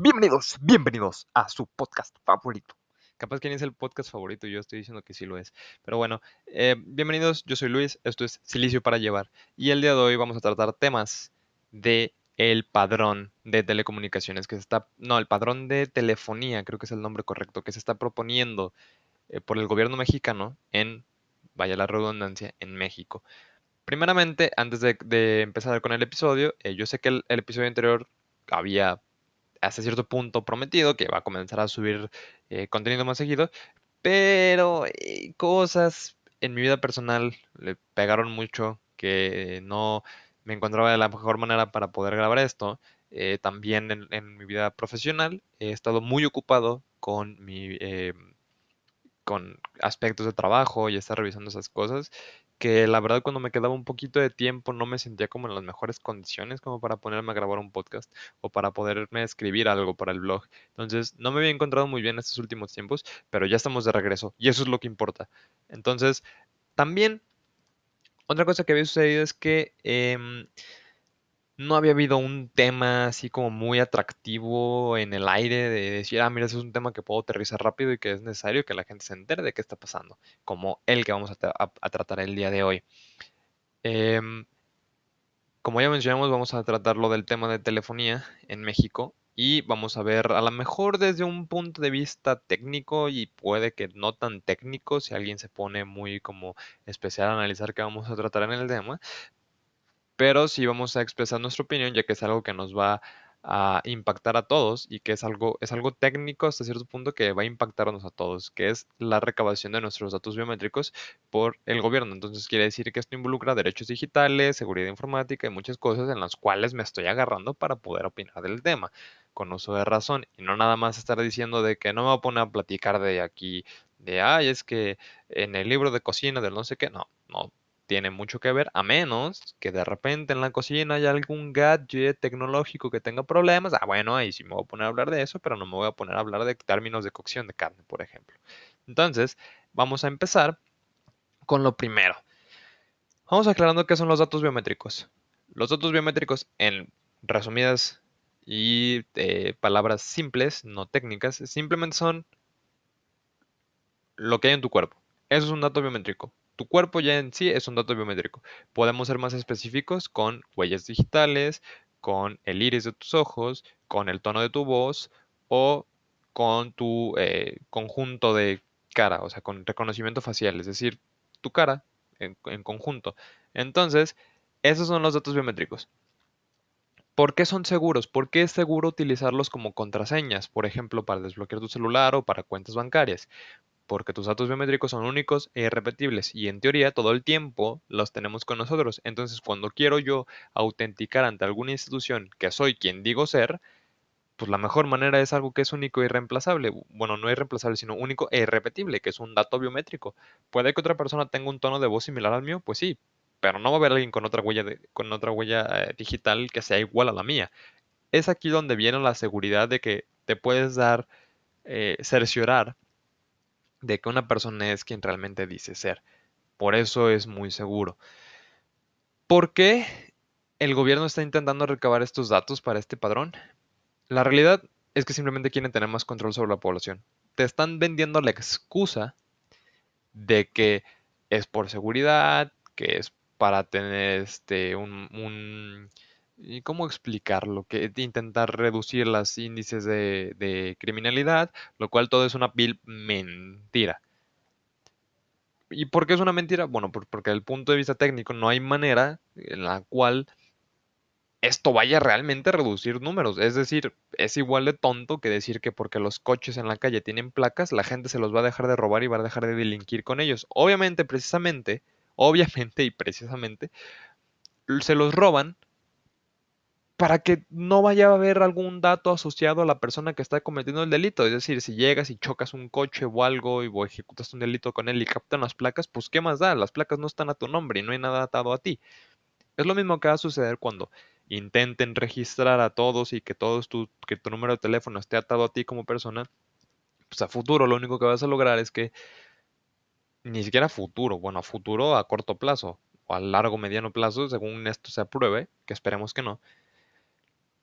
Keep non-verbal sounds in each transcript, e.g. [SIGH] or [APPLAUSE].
Bienvenidos, bienvenidos, a su podcast favorito. Capaz que ni es el podcast favorito, yo estoy diciendo que sí lo es. Pero bueno, eh, bienvenidos, yo soy Luis, esto es Silicio para Llevar. Y el día de hoy vamos a tratar temas de el padrón de telecomunicaciones que se está, no, el padrón de telefonía, creo que es el nombre correcto, que se está proponiendo eh, por el gobierno mexicano en, vaya la redundancia, en México. Primeramente, antes de, empezar con el episodio, eh, yo sé que el, episodio anterior había hasta cierto punto prometido que va a comenzar a subir eh, contenido más seguido, pero eh, cosas en mi vida personal le pegaron mucho que no me encontraba de la mejor manera para poder grabar esto. Eh, también en, mi vida profesional he estado muy ocupado con mi con aspectos de trabajo y estar revisando esas cosas que la verdad cuando me quedaba un poquito de tiempo no me sentía como en las mejores condiciones como para ponerme a grabar un podcast o para poderme escribir algo para el blog. Entonces no me había encontrado muy bien estos últimos tiempos, pero ya estamos de regreso y eso es lo que importa. Entonces, también otra cosa que había sucedido es que... Em, no había habido un tema así como muy atractivo en el aire de decir, ah, mira, ese es un tema que puedo aterrizar rápido y que es necesario que la gente se entere de qué está pasando, como el que vamos a, tratar el día de hoy. Em, como ya mencionamos, vamos a tratar lo del tema de telefonía en México y vamos a ver a lo mejor desde un punto de vista técnico y puede que no tan técnico si alguien se pone muy como especial a analizar qué vamos a tratar en el tema, pero sí vamos a expresar nuestra opinión ya que es algo que nos va a impactar a todos y que es algo, es algo técnico hasta cierto punto que va a impactarnos a todos, que es la recabación de nuestros datos biométricos por el gobierno. Entonces quiere decir que esto involucra derechos digitales, seguridad informática y muchas cosas en las cuales me estoy agarrando para poder opinar del tema con uso de razón y no nada más estar diciendo de que no me voy a poner a platicar de aquí, de, ay, es que en el libro de cocina del no sé qué, no, no, tiene mucho que ver, a menos que de repente en la cocina haya algún gadget tecnológico que tenga problemas. Ah, bueno, ahí sí me voy a poner a hablar de eso, pero no me voy a poner a hablar de términos de cocción de carne, por ejemplo. Entonces, vamos a empezar con lo primero. Vamos aclarando qué son los datos biométricos. Los datos biométricos, en resumidas y eh, palabras simples, no técnicas, simplemente son lo que hay en tu cuerpo. Eso es un dato biométrico tu cuerpo ya en sí es un dato biométrico. Podemos ser más específicos con huellas digitales, con el iris de tus ojos, con el tono de tu voz o con tu eh, conjunto de cara, o sea, con reconocimiento facial, es decir, tu cara en, en conjunto. Entonces, esos son los datos biométricos. ¿Por qué son seguros? ¿Por qué es seguro utilizarlos como contraseñas? Por ejemplo, para desbloquear tu celular o para cuentas bancarias porque tus datos biométricos son únicos e irrepetibles y en teoría todo el tiempo los tenemos con nosotros. Entonces cuando quiero yo autenticar ante alguna institución que soy quien digo ser, pues la mejor manera es algo que es único e irreemplazable. Bueno, no irreemplazable, sino único e irrepetible, que es un dato biométrico. ¿Puede que otra persona tenga un tono de voz similar al mío? Pues sí, pero no va a haber alguien con otra huella, con otra huella eh, digital que sea igual a la mía. Es aquí donde viene la seguridad de que te puedes dar, eh, cerciorar de que una persona es quien realmente dice ser. Por eso es muy seguro. ¿Por qué el gobierno está intentando recabar estos datos para este padrón? La realidad es que simplemente quieren tener más control sobre la población. Te están vendiendo la excusa de que es por seguridad, que es para tener este un ¿Y cómo explicarlo? Que intentar reducir los índices de, criminalidad, lo cual todo es una vil mentira. ¿Y por qué es una mentira? Bueno, porque desde el punto de vista técnico no hay manera en la cual esto vaya realmente a reducir números. Es decir, es igual de tonto que decir que porque los coches en la calle tienen placas, la gente se los va a dejar de robar y va a dejar de delinquir con ellos. Obviamente, precisamente, obviamente y precisamente, se los roban para que no vaya a haber algún dato asociado a la persona que está cometiendo el delito. Es decir, si llegas y chocas un coche o algo y ejecutas un delito con él y captan las placas, pues ¿qué más da? Las placas no están a tu nombre y no hay nada atado a ti. Es lo mismo que va a suceder cuando intenten registrar a todos y que todos tu, que tu número de teléfono esté atado a ti como persona. Pues a futuro lo único que vas a lograr es que ni siquiera a futuro, bueno, a futuro a corto plazo o a largo mediano plazo, según esto se apruebe, que esperemos que no,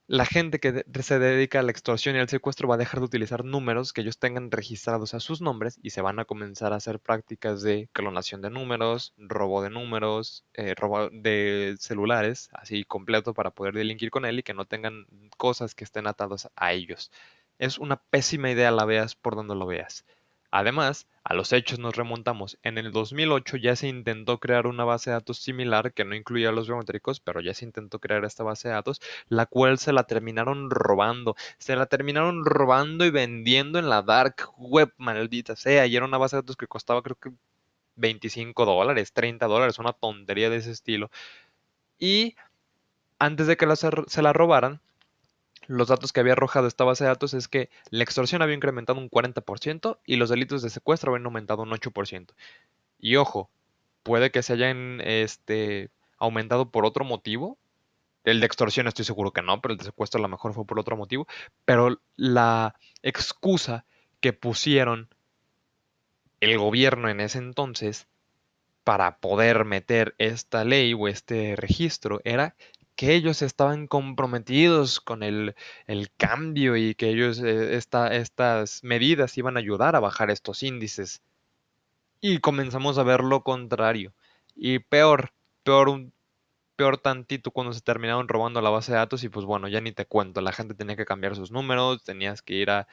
la gente que se dedica a la extorsión y al secuestro va a dejar de utilizar números que ellos tengan registrados a sus nombres y se van a comenzar a hacer prácticas de clonación de números, robo de números, eh, robo de celulares, así completo para poder delinquir con él y que no tengan cosas que estén atadas a ellos. Es una pésima idea, la veas por donde lo veas. Además, a los hechos nos remontamos. En el 2008 ya se intentó crear una base de datos similar que no incluía los biométricos, pero ya se intentó crear esta base de datos, la cual se la terminaron robando. Se la terminaron robando y vendiendo en la dark web, maldita sea. Y era una base de datos que costaba creo que 25 dólares, 30 dólares, una tontería de ese estilo. Y antes de que se la robaran, los datos que había arrojado esta base de datos es que la extorsión había incrementado un 40% y los delitos de secuestro habían aumentado un 8%. Y ojo, puede que se hayan este, aumentado por otro motivo. El de extorsión estoy seguro que no, pero el de secuestro a lo mejor fue por otro motivo. Pero la excusa que pusieron el gobierno en ese entonces para poder meter esta ley o este registro era que ellos estaban comprometidos con el, el cambio y que ellos eh, esta- estas medidas iban a ayudar a bajar estos índices. Y comenzamos a ver lo contrario. Y peor, peor, un- peor tantito cuando se terminaron robando la base de datos y pues bueno, ya ni te cuento, la gente tenía que cambiar sus números, tenías que ir a,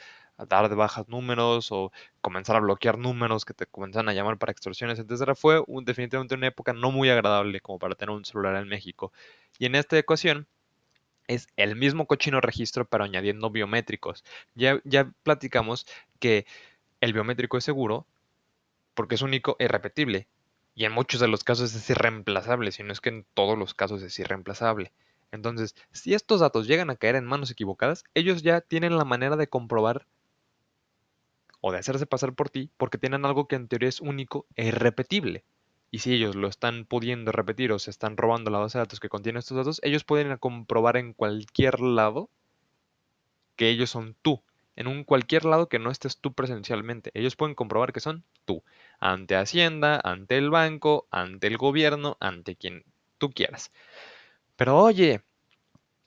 dar de bajas números o comenzar a bloquear números que te comenzaban a llamar para extorsiones, etcétera. Fue definitivamente una época no muy agradable como para tener un celular en México. Y en esta ecuación es el mismo cochino registro pero añadiendo biométricos. Ya, ya platicamos que el biométrico es seguro porque es único e irrepetible. Y en muchos de los casos es irreemplazable, si no es que en todos los casos es irreemplazable. Entonces, si estos datos llegan a caer en manos equivocadas, ellos ya tienen la manera de comprobar o de hacerse pasar por ti porque tienen algo que en teoría es único e irrepetible. Y si ellos lo están pudiendo repetir o se están robando la base de datos que contiene estos datos, ellos pueden comprobar en cualquier lado que ellos son tú. En un cualquier lado que no estés tú presencialmente. Ellos pueden comprobar que son tú. Ante Hacienda, ante el banco, ante el gobierno, ante quien tú quieras. Pero oye,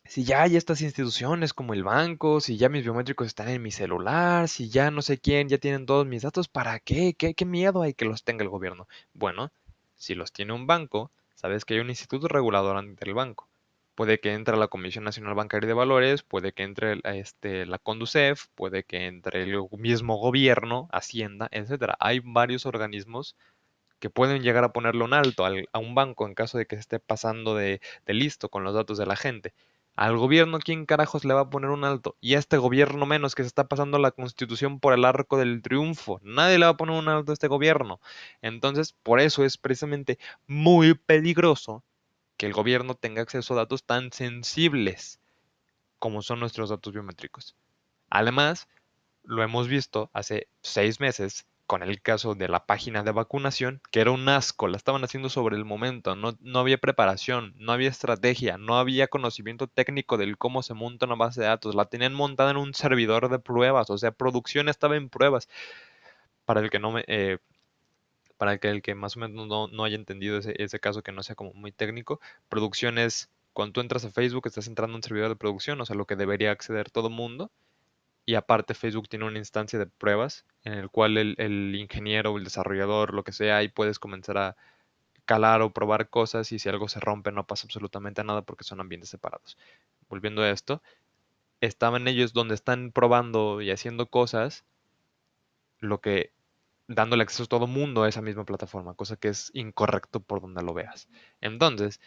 si ya hay estas instituciones como el banco, si ya mis biométricos están en mi celular, si ya no sé quién, ya tienen todos mis datos, ¿para qué? ¿Qué, qué miedo hay que los tenga el gobierno? Bueno, si los tiene un banco, sabes que hay un instituto regulador ante el banco. Puede que entre la Comisión Nacional Bancaria de Valores, puede que entre este, la Conducef, puede que entre el mismo gobierno, Hacienda, etcétera. Hay varios organismos que pueden llegar a ponerle un alto al- a un banco en caso de que se esté pasando de, de listo con los datos de la gente. Al gobierno, ¿quién carajos le va a poner un alto? Y a este gobierno menos que se está pasando la constitución por el arco del triunfo. Nadie le va a poner un alto a este gobierno. Entonces, por eso es precisamente muy peligroso que el gobierno tenga acceso a datos tan sensibles como son nuestros datos biométricos. Además, lo hemos visto hace seis meses con el caso de la página de vacunación, que era un asco, la estaban haciendo sobre el momento, no, no había preparación, no había estrategia, no había conocimiento técnico del cómo se monta una base de datos, la tenían montada en un servidor de pruebas, o sea, producción estaba en pruebas. Para el que no me, eh, para el que, el que más o menos no, no haya entendido ese, ese caso que no sea como muy técnico, producción es cuando tú entras a Facebook estás entrando a un servidor de producción, o sea, lo que debería acceder todo mundo. Y aparte Facebook tiene una instancia de pruebas en el cual el, ingeniero o el desarrollador, lo que sea, ahí puedes comenzar a calar o probar cosas y si algo se rompe no pasa absolutamente nada porque son ambientes separados. Volviendo a esto, estaban ellos donde están probando y haciendo cosas, lo que dándole acceso a todo mundo a esa misma plataforma, cosa que es incorrecto por donde lo veas. Entonces,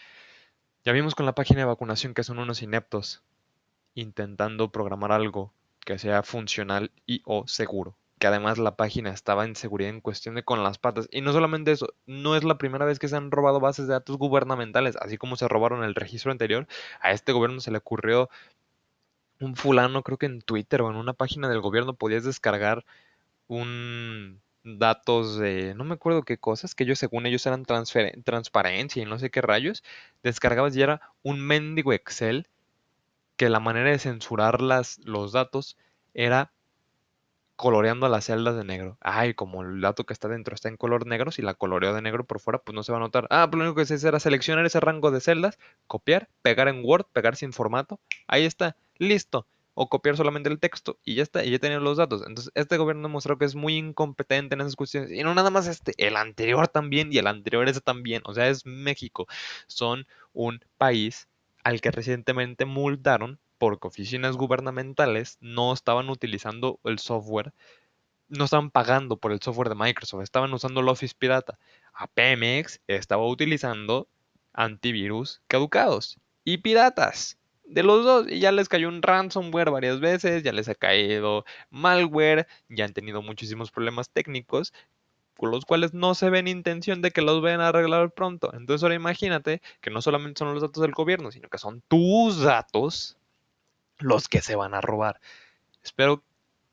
ya vimos con la página de vacunación que son unos ineptos intentando programar algo que sea funcional y o seguro. Que además la página estaba en seguridad en cuestión de con las patas. Y no solamente eso, no es la primera vez que se han robado bases de datos gubernamentales, así como se robaron el registro anterior. A este gobierno se le ocurrió un fulano, creo que en Twitter o en una página del gobierno podías descargar un datos de no me acuerdo qué cosas, que ellos según ellos eran transparencia y no sé qué rayos, descargabas y era un mendigo Excel que la manera de censurar las, los datos era coloreando las celdas de negro. Ay, como el dato que está dentro está en color negro, si la coloreo de negro por fuera, pues no se va a notar. Ah, pues lo único que se hace era seleccionar ese rango de celdas, copiar, pegar en Word, pegar sin formato. Ahí está, listo. O copiar solamente el texto y ya está, y ya tenía los datos. Entonces, este gobierno demostró que es muy incompetente en esas cuestiones. Y no nada más este, el anterior también y el anterior ese también. O sea, es México. Son un país al que recientemente multaron porque oficinas gubernamentales no estaban utilizando el software, no estaban pagando por el software de Microsoft, estaban usando el Office pirata. A Pemex estaba utilizando antivirus caducados y piratas. De los dos, y ya les cayó un ransomware varias veces, ya les ha caído malware, ya han tenido muchísimos problemas técnicos los cuales no se ven intención de que los vayan a arreglar pronto. Entonces ahora imagínate que no solamente son los datos del gobierno, sino que son tus datos los que se van a robar. Espero,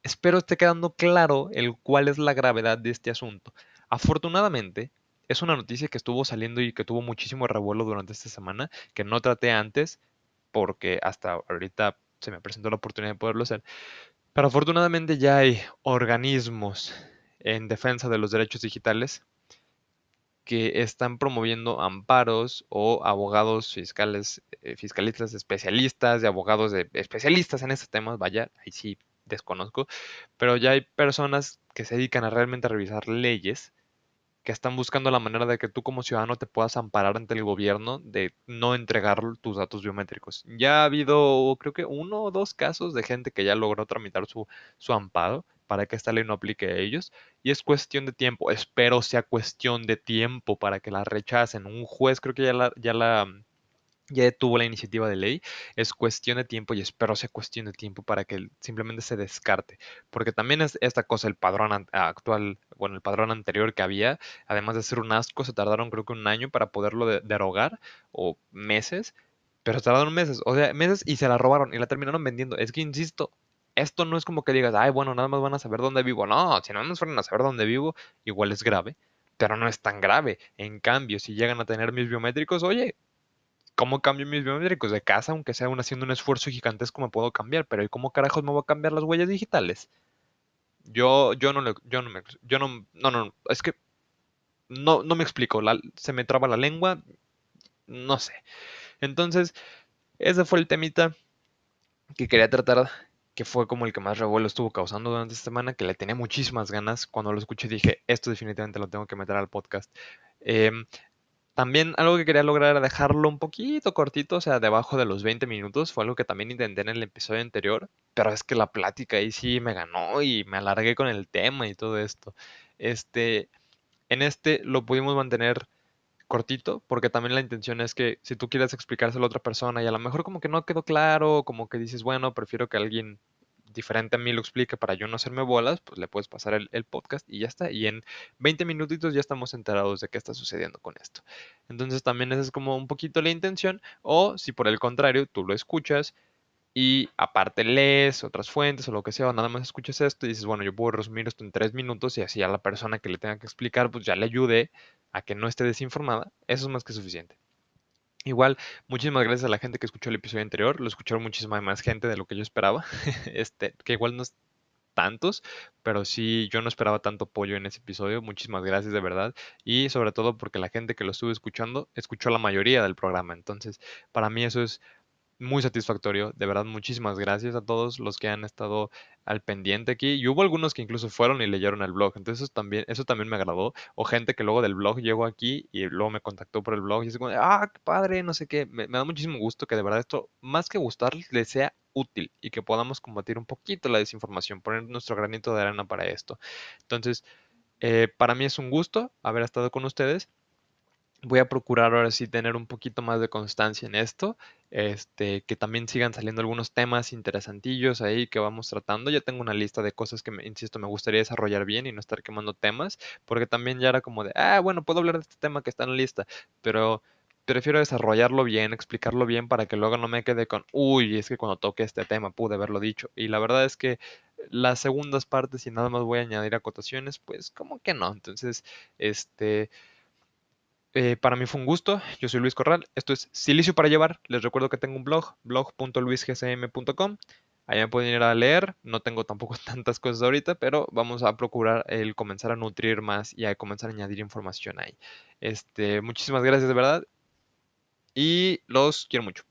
espero esté quedando claro el cuál es la gravedad de este asunto. Afortunadamente, es una noticia que estuvo saliendo y que tuvo muchísimo revuelo durante esta semana, que no traté antes, porque hasta ahorita se me presentó la oportunidad de poderlo hacer. Pero afortunadamente ya hay organismos en defensa de los derechos digitales que están promoviendo amparos o abogados fiscales, eh, fiscalistas especialistas, de abogados de especialistas en estos temas, vaya, ahí sí desconozco, pero ya hay personas que se dedican a realmente revisar leyes que están buscando la manera de que tú como ciudadano te puedas amparar ante el gobierno de no entregar tus datos biométricos. Ya ha habido, creo que uno o dos casos de gente que ya logró tramitar su, su amparo para que esta ley no aplique a ellos. Y es cuestión de tiempo. Espero sea cuestión de tiempo para que la rechacen. Un juez creo que ya la, ya la ya tuvo la iniciativa de ley, es cuestión de tiempo y espero sea cuestión de tiempo para que simplemente se descarte, porque también es esta cosa, el padrón actual, bueno, el padrón anterior que había, además de ser un asco, se tardaron creo que un año para poderlo derogar, o meses, pero se tardaron meses, o sea, meses y se la robaron y la terminaron vendiendo, es que insisto, esto no es como que digas, ay, bueno, nada más van a saber dónde vivo. No, si nada más fueran a saber dónde vivo, igual es grave, pero no es tan grave. En cambio, si llegan a tener mis biométricos, oye, ¿cómo cambio mis biométricos? De casa, aunque sea haciendo un esfuerzo gigantesco, me puedo cambiar, pero ¿y cómo carajos me voy a cambiar las huellas digitales? Yo, yo no, yo no me, yo no, no, no, es que no, no me explico, se me traba la lengua, no sé. Entonces, ese fue el temita que quería tratar que fue como el que más revuelo estuvo causando durante esta semana, que le tenía muchísimas ganas. Cuando lo escuché dije, esto definitivamente lo tengo que meter al podcast. Em, también algo que quería lograr era dejarlo un poquito cortito, o sea, debajo de los 20 minutos. Fue algo que también intenté en el episodio anterior, pero es que la plática ahí sí me ganó y me alargué con el tema y todo esto. Este, en este lo pudimos mantener cortito, porque también la intención es que si tú quieres explicárselo a otra persona y a lo mejor como que no quedó claro, como que dices, bueno, prefiero que alguien diferente a mí lo explique para yo no hacerme bolas, pues le puedes pasar el, podcast y ya está. Y en 20 minutitos ya estamos enterados de qué está sucediendo con esto. Entonces también esa es como un poquito la intención. O si por el contrario tú lo escuchas y aparte lees otras fuentes o lo que sea, o nada más escuchas esto y dices, bueno, yo puedo resumir esto en tres minutos y así a la persona que le tenga que explicar, pues ya le ayude a que no esté desinformada, eso es más que suficiente. Igual, muchísimas gracias a la gente que escuchó el episodio anterior, lo escucharon muchísima más gente de lo que yo esperaba, [LAUGHS] este, que igual no es tantos, pero sí yo no esperaba tanto apoyo en ese episodio. Muchísimas gracias de verdad. Y sobre todo porque la gente que lo estuvo escuchando escuchó la mayoría del programa. Entonces, para mí eso es muy satisfactorio. De verdad, muchísimas gracias a todos los que han estado al pendiente aquí. Y hubo algunos que incluso fueron y leyeron el blog. Entonces eso también, eso también me agradó. O gente que luego del blog llegó aquí y luego me contactó por el blog y dice, ah, qué padre, no sé qué. Me, da muchísimo gusto que de verdad esto, más que gustarles, les sea útil y que podamos combatir un poquito la desinformación, poner nuestro granito de arena para esto. Entonces, eh, para mí es un gusto haber estado con ustedes voy a procurar ahora sí tener un poquito más de constancia en esto, este, que también sigan saliendo algunos temas interesantillos ahí que vamos tratando. Ya tengo una lista de cosas que, me, insisto, me gustaría desarrollar bien y no estar quemando temas, porque también ya era como de, ah, bueno, puedo hablar de este tema que está en la lista, pero prefiero desarrollarlo bien, explicarlo bien para que luego no me quede con, uy, es que cuando toque este tema pude haberlo dicho. Y la verdad es que las segundas partes y nada más voy a añadir acotaciones, pues como que no. Entonces, este... Eh, para mí fue un gusto. Yo soy Luis Corral. Esto es Silicio para llevar. Les recuerdo que tengo un blog, blog.luisgcm.com. Ahí me pueden ir a leer. No tengo tampoco [LAUGHS] tantas cosas ahorita, pero vamos a procurar el comenzar a nutrir más y a comenzar a añadir información ahí. Este, muchísimas gracias de verdad y los quiero mucho.